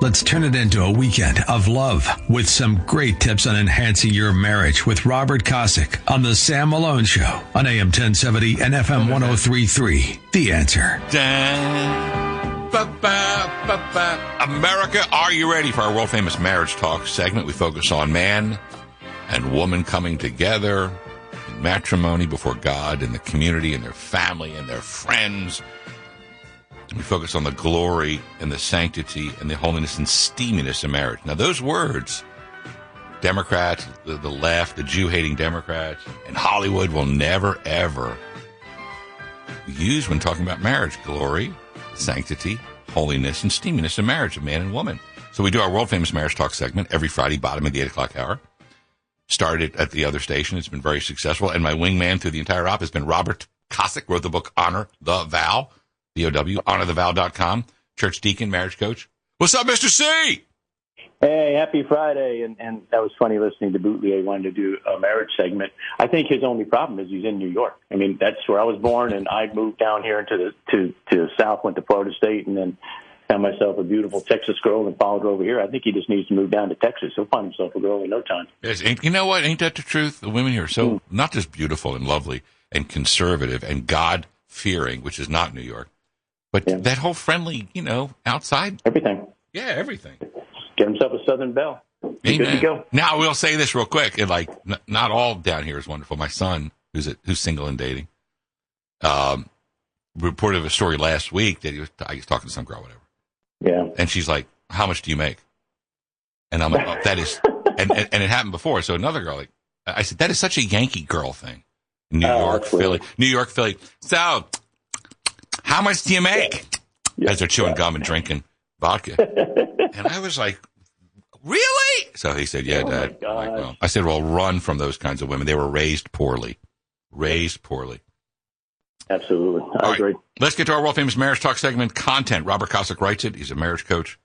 Let's turn it into a weekend of love with some great tips on enhancing your marriage with Robert Kosick on the Sam Malone Show on AM 1070 and FM 1033. The answer. America, are you ready for our world famous marriage talk segment? We focus on man and woman coming together in matrimony before God and the community and their family and their friends we focus on the glory and the sanctity and the holiness and steaminess of marriage. Now, those words, Democrats, the, the left, the Jew hating Democrats, and Hollywood will never, ever use when talking about marriage glory, sanctity, holiness, and steaminess of marriage of man and woman. So we do our world famous marriage talk segment every Friday, bottom of the eight o'clock hour. Started at the other station. It's been very successful. And my wingman through the entire op has been Robert Kosick, wrote the book Honor the Vow B-O-W, honorthevow.com, church deacon, marriage coach. What's up, Mr. C? Hey, happy Friday. And, and that was funny listening to Boutlil wanted to do a marriage segment. I think his only problem is he's in New York. I mean, that's where I was born, and I moved down here into the to to the south, went to Florida State, and then found myself a beautiful Texas girl and followed her over here. I think he just needs to move down to Texas. He'll find himself a girl in no time. Yes, you know what? Ain't that the truth? The women here are so mm. not just beautiful and lovely and conservative and God fearing, which is not New York, but yeah. that whole friendly, you know, outside everything. Yeah, everything. Get himself a Southern Belle. Amen. Good to go. Now I will say this real quick. And like, n- not all down here is wonderful. My son, who's a, who's single and dating, um, reported a story last week that he was, I was talking to some girl, whatever. Yeah. And she's like, "How much do you make?" And I'm like, oh, "That is," and, and, and it happened before. So another girl, like, I said, "That is such a Yankee girl thing." New oh, York, Philly, New York, Philly. So how much do you make? Yeah. As they're chewing gum and drinking vodka. and I was like, really? So he said, yeah, oh Dad. Like, well, I said, well, run from those kinds of women. They were raised poorly. Raised poorly. Absolutely. I All agree. Right. Let's get to our world famous marriage talk segment content. Robert Kosick writes it. He's a marriage coach.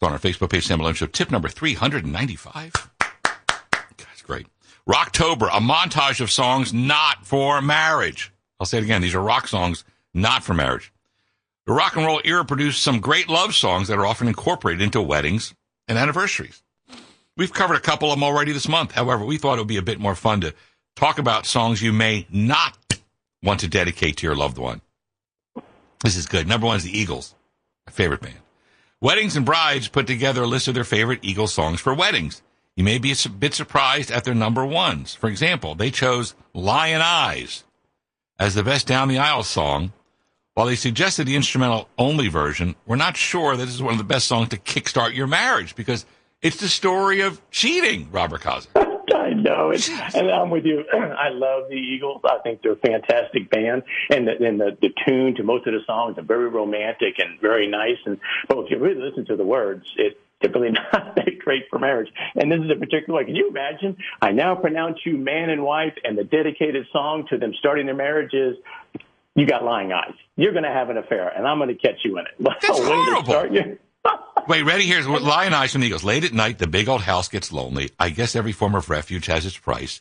It's on our Facebook page, Sam Malone Show. Tip number 395. That's great. Rocktober, a montage of songs not for marriage. I'll say it again. These are rock songs not for marriage. The rock and roll era produced some great love songs that are often incorporated into weddings and anniversaries. We've covered a couple of them already this month. However, we thought it would be a bit more fun to talk about songs you may not want to dedicate to your loved one. This is good. Number one is the Eagles, my favorite band. Weddings and brides put together a list of their favorite Eagles songs for weddings. You may be a bit surprised at their number ones. For example, they chose Lyin' Eyes as the best down the aisle song while they suggested the instrumental only version, we're not sure that this is one of the best songs to kickstart your marriage because it's the story of cheating, Robert Kosick. I know, it's, and I'm with you. I love the Eagles. I think they're a fantastic band, and the, and the the tune to most of the songs are very romantic and very nice. And but if you really listen to the words, it typically not that great for marriage. And this is a particular. Way. Can you imagine? I now pronounce you man and wife, and the dedicated song to them starting their marriage is you got lying eyes. You're going to have an affair, and I'm going to catch you in it. That's horrible. Wait, ready? Here's Lyin' Eyes from the Eagles. Late at night, the big old house gets lonely. I guess every form of refuge has its price.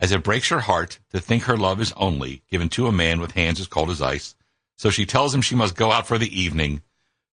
As it breaks her heart to think her love is only given to a man with hands as cold as ice. So she tells him she must go out for the evening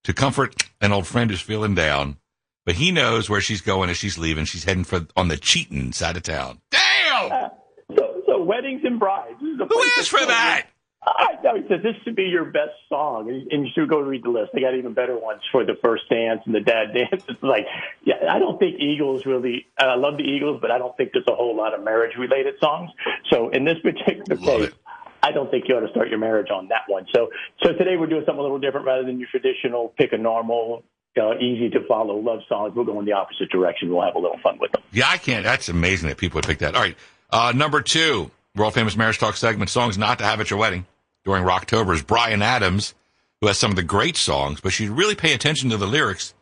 to comfort an old friend who's feeling down. But he knows where she's going as she's leaving. She's heading for on the cheating side of town. Damn! Uh, so, so weddings and brides. Who asked for that? I know. He said this should be your best song, and you should go read the list. They got even better ones for the first dance and the dad dance. It's like, yeah, I don't think Eagles really. I love the Eagles, but I don't think there's a whole lot of marriage related songs. So in this particular love case. It. I don't think you ought to start your marriage on that one. So, so today we're doing something a little different rather than your traditional pick a normal, uh, easy to follow love songs. We'll go in the opposite direction. We'll have a little fun with them. Yeah, I can't. That's amazing that people would pick that. All right, uh, number two, world famous marriage talk segment: songs not to have at your wedding during Rocktober is Bryan Adams, who has some of the great songs, but you really pay attention to the lyrics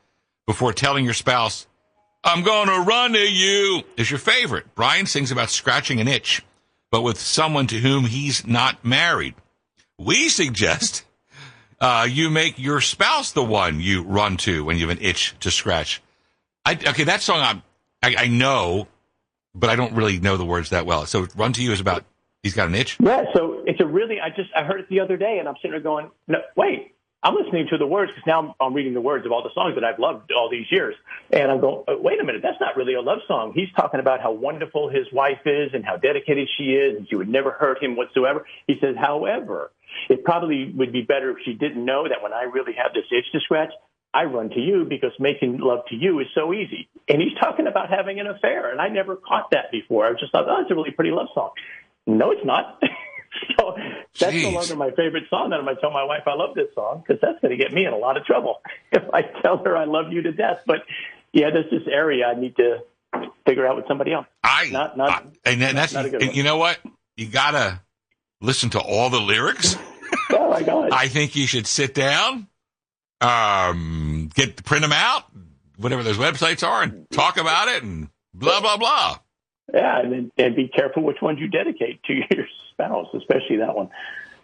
before telling your spouse, I'm going to run to you, is your favorite. Bryan sings about scratching an itch, but with someone to whom he's not married. We suggest uh, you make your spouse the one you run to when you have an itch to scratch. I, okay, that song I, I know, but I don't really know the words that well. So, "Run to You" is about he's got an itch. Yeah, so it's a really I just I heard it the other day and I'm sitting there going, no, wait, I'm listening to the words because now I'm, reading the words of all the songs that I've loved all these years. And I'm going, oh, wait a minute, that's not really a love song. He's talking about how wonderful his wife is and how dedicated she is and she would never hurt him whatsoever. He says, however, it probably would be better if she didn't know that when I really have this itch to scratch, I run to you because making love to you is so easy. And he's talking about having an affair. And I never caught that before. I just thought, oh, it's a really pretty love song. No, it's not. so that's Jeez. no longer my favorite song. Then I'm going to tell my wife I love this song because that's going to get me in a lot of trouble if I tell her I love you to death. But yeah, there's this area I need to figure out with somebody else. I, Not- not- I- and that's not a good and you know what you gotta listen to all the lyrics. Oh my God. I think you should sit down, um, get print them out, whatever those websites are, and talk about it, and blah blah blah. Yeah, and, then- and be careful which ones you dedicate to your spouse, especially that one.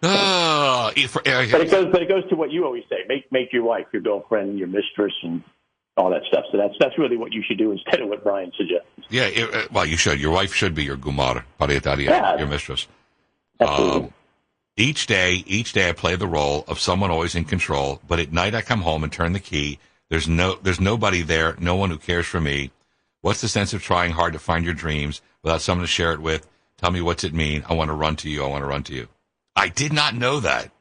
Oh, if- But it goes, but it goes to what you always say: make make your wife your girlfriend, your mistress, and all that stuff. So that's that's really what you should do instead of what Bryan suggests. yeah, it- uh, well, you should. Your wife should be your gumara, parietaria, Yeah. your mistress. Um, each day, each day I play the role of someone always in control, but at night I come home and turn the key. There's no, there's nobody there, no one who cares for me. What's the sense of trying hard to find your dreams without someone to share it with? Tell me what's it mean? I want to run to you. I want to run to you. I did not know that.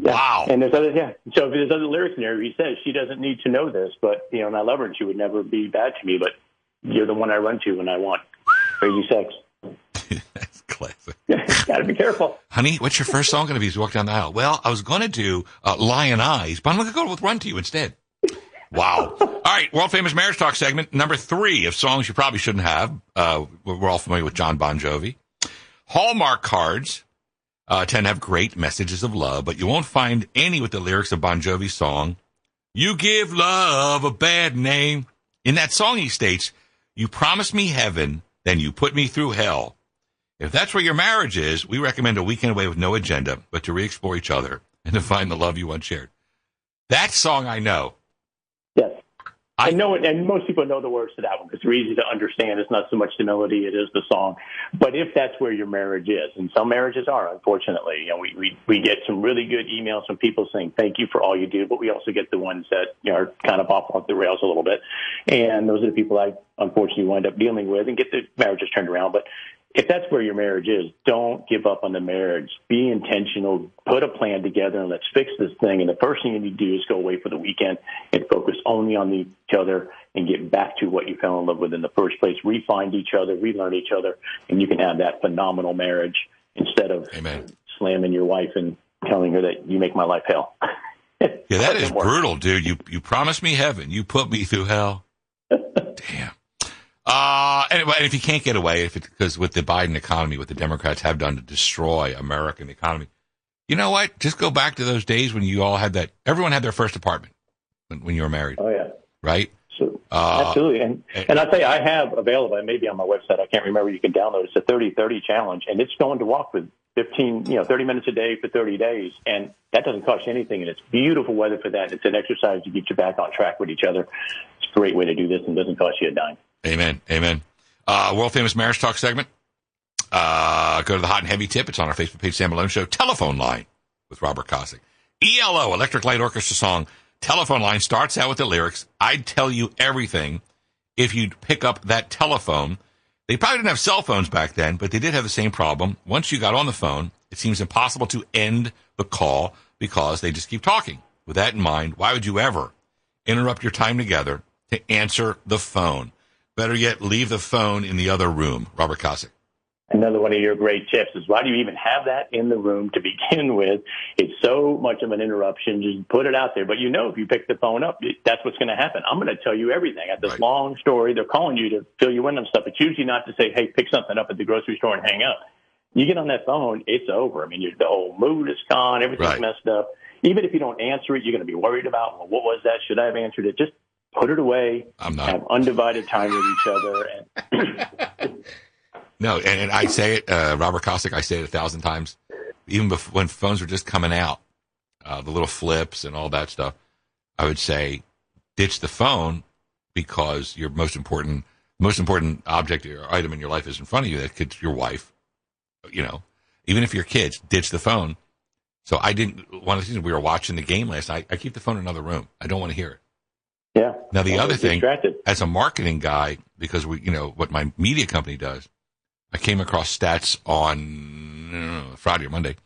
Yeah. Wow. And there's other yeah. So if there's other lyrics in there, he says she doesn't need to know this, but you know, and I love her and she would never be bad to me, but you're the one I run to when I want crazy sex. That's classic. Got to be careful. Honey, what's your first song going to be as you walk down the aisle? Well, I was going to do uh, Lyin' Eyes, but I'm going to go with Run to You instead. Wow. Right, world famous marriage talk segment number three of songs you probably shouldn't have. Uh, we're all familiar with Jon Bon Jovi. Hallmark cards uh, tend to have great messages of love, but you won't find any with the lyrics of Bon Jovi's song, You Give Love a Bad Name. In that song, he states, You promised me heaven, then you put me through hell. If that's where your marriage is, we recommend a weekend away with no agenda, but to re explore each other and to find the love you once shared. That song I know. Yes. I- know it, and most people know the words to that one because they're easy to understand. It's not so much the melody; it is the song. But if that's where your marriage is, and some marriages are, unfortunately, you know, we we, we get some really good emails from people saying thank you for all you do, but we also get the ones that you know, are kind of off off the rails a little bit, and those are the people I unfortunately wind up dealing with and get the marriages turned around. But if that's where your marriage is, don't give up on the marriage. Be intentional. Put a plan together and let's fix this thing. And the first thing you need to do is go away for the weekend only on each other and get back to what you fell in love with in the first place. Refind each other, relearn each other, and you can have that phenomenal marriage instead of Amen. slamming your wife and telling her that you make my life hell. Yeah, that is brutal, dude. You you promised me heaven. You put me through hell. Damn. Uh, and, and if you can't get away, if it, because with the Biden economy, what the Democrats have done to destroy American economy, you know what? Just go back to those days when you all had that. Everyone had their first apartment when, you were married, Oh yeah. right? So Uh, absolutely, and and I say I have available. It may be on my website. I can't remember. You can download. It's a 30-30 challenge, and it's going to walk with 15, you know, 30 minutes a day for 30 days, and that doesn't cost you anything. And it's beautiful weather for that. It's an exercise to get you back on track with each other. It's a great way to do this, and doesn't cost you a dime. Amen. Amen. Uh, world famous marriage talk segment. Uh, go to the hot and heavy tip. It's on our Facebook page, Sam Malone Show. Telephone line with Robert Kosick. ELO, Electric Light Orchestra song. Telephone line starts out with the lyrics. I'd tell you everything if you'd pick up that telephone. They probably didn't have cell phones back then, but they did have the same problem. Once you got on the phone, it seems impossible to end the call because they just keep talking. With that in mind, why would you ever interrupt your time together to answer the phone? Better yet, leave the phone in the other room. Robert Kosick. Another one of your great tips is why do you even have that in the room to begin with? It's so much of an interruption. Just put it out there. But you know, if you pick the phone up, that's what's going to happen. I'm going to tell you everything. I have this Right. long story. They're calling you to fill you in on stuff. It's usually not to say, hey, pick something up at the grocery store and hang up. You get on that phone, it's over. I mean, the whole mood is gone. Everything's Right. messed up. Even if you don't answer it, you're going to be worried about, well, what was that? Should I have answered it? Just put it away. I'm not. Have undivided time with each other. And No, and, and I say it, uh, Robert Kosick, I say it a thousand times. Even bef- when phones were just coming out, uh, the little flips and all that stuff, I would say ditch the phone because your most important, most important object or item in your life is in front of you. That could your wife, you know, even if your kids ditch the phone So I didn't. One of the things we were watching the game last night. I keep the phone in another room. I don't want to hear it. Yeah. Now the other thing, distracted. as a marketing guy, because we, you know, what my media company does, I came across stats on know, Friday or Monday.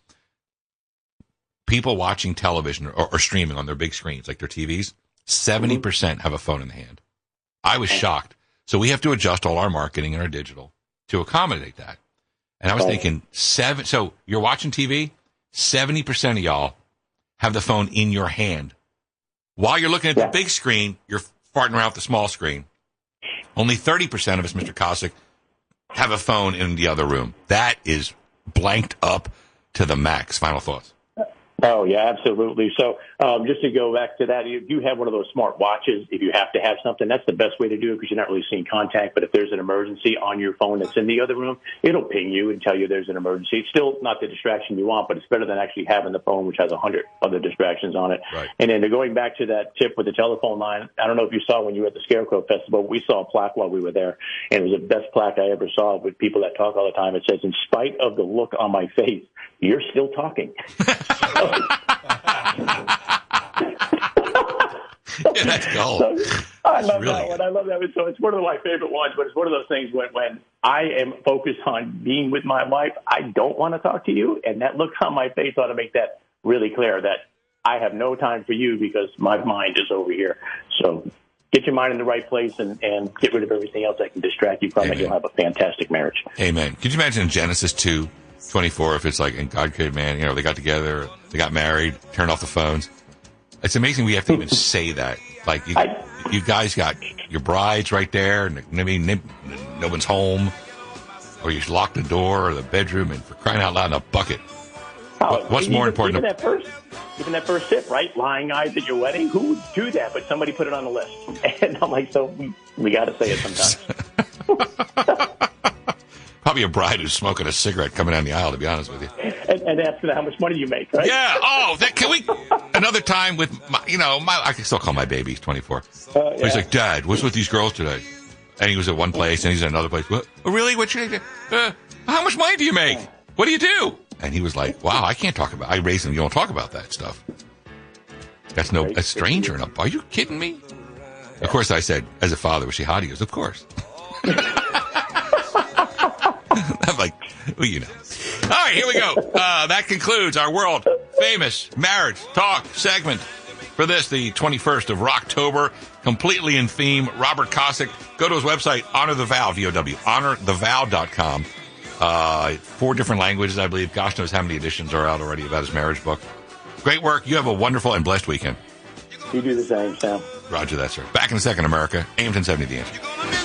People watching television or, or streaming on their big screens, like their TVs, 70% mm-hmm. percent have a phone in the hand. I was shocked. So we have to adjust all our marketing and our digital to accommodate that. And I was thinking seven. So you're watching TV, 70% of y'all have the phone in your hand. While you're looking at the big screen, you're farting around with the small screen. Only 30% of us, Mr. Kosick, have a phone in the other room. That is blanked up to the max. Final thoughts. Oh yeah, absolutely. So um, just to go back to that, if you have one of those smart watches, if you have to have something, that's the best way to do it because you're not really seeing contact. But if there's an emergency on your phone that's in the other room, it'll ping you and tell you there's an emergency. It's still not the distraction you want, but it's better than actually having the phone which has a hundred other distractions on it. Right. And then going back to that tip with the telephone line, I don't know if you saw when you were at the Scarecrow Festival, we saw a plaque while we were there, and it was the best plaque I ever saw with people that talk all the time. It says, "In spite of the look on my face, you're still talking." Yeah, that's gold. I love really that one. I love that one. So it's one of my favorite ones, but it's one of those things when, when I am focused on being with my wife, I don't want to talk to you. And that look on my face ought to make that really clear that I have no time for you because my mind is over here. So get your mind in the right place and, and get rid of everything else that can distract you from Amen. it. You'll have a fantastic marriage. Amen. Could you imagine Genesis 2, 24, if it's like, and God created man, you know, they got together, they got married, turned off the phones. It's amazing we have to even say that. Like, you, I- you guys got your brides right there, and I mean, no one's home, or you lock the door or the bedroom, and for crying out loud in a bucket. Oh, what's even- more important Even that first, even that first tip, right? Lying eyes at your wedding. Who would do that? But somebody put it on the list, and I'm like, so we we got to say it sometimes. Probably a bride who's smoking a cigarette coming down the aisle, to be honest with you. and, and ask them how much money you make, right? Yeah. Oh, that, can we? Another time with my, you know, my I can still call my baby. He's 24. Uh, He's like, Dad, what's with these girls today? And he was at one place, and he's at another place. What? Oh, really? What you? Uh, how much money do you make? What do you do? And he was like, Wow, I can't talk about. I raised him. You don't talk about that stuff. That's no. a stranger enough. Are you kidding me? Of course, I said, as a father, was she hot? He goes, Of course. Well, you know. All right, here we go. Uh, that concludes our world famous marriage talk segment for this, the 21st of October, completely in theme. Robert Kosick. Go to his website, Honor the Vow, V-O-W, honorthevow.com. Uh, four different languages, I believe. Gosh knows how many editions are out already about his marriage book. Great work. You have a wonderful and blessed weekend. You do the same, Sam. Roger that, sir. Back in a second, America. AM 1070, the answer.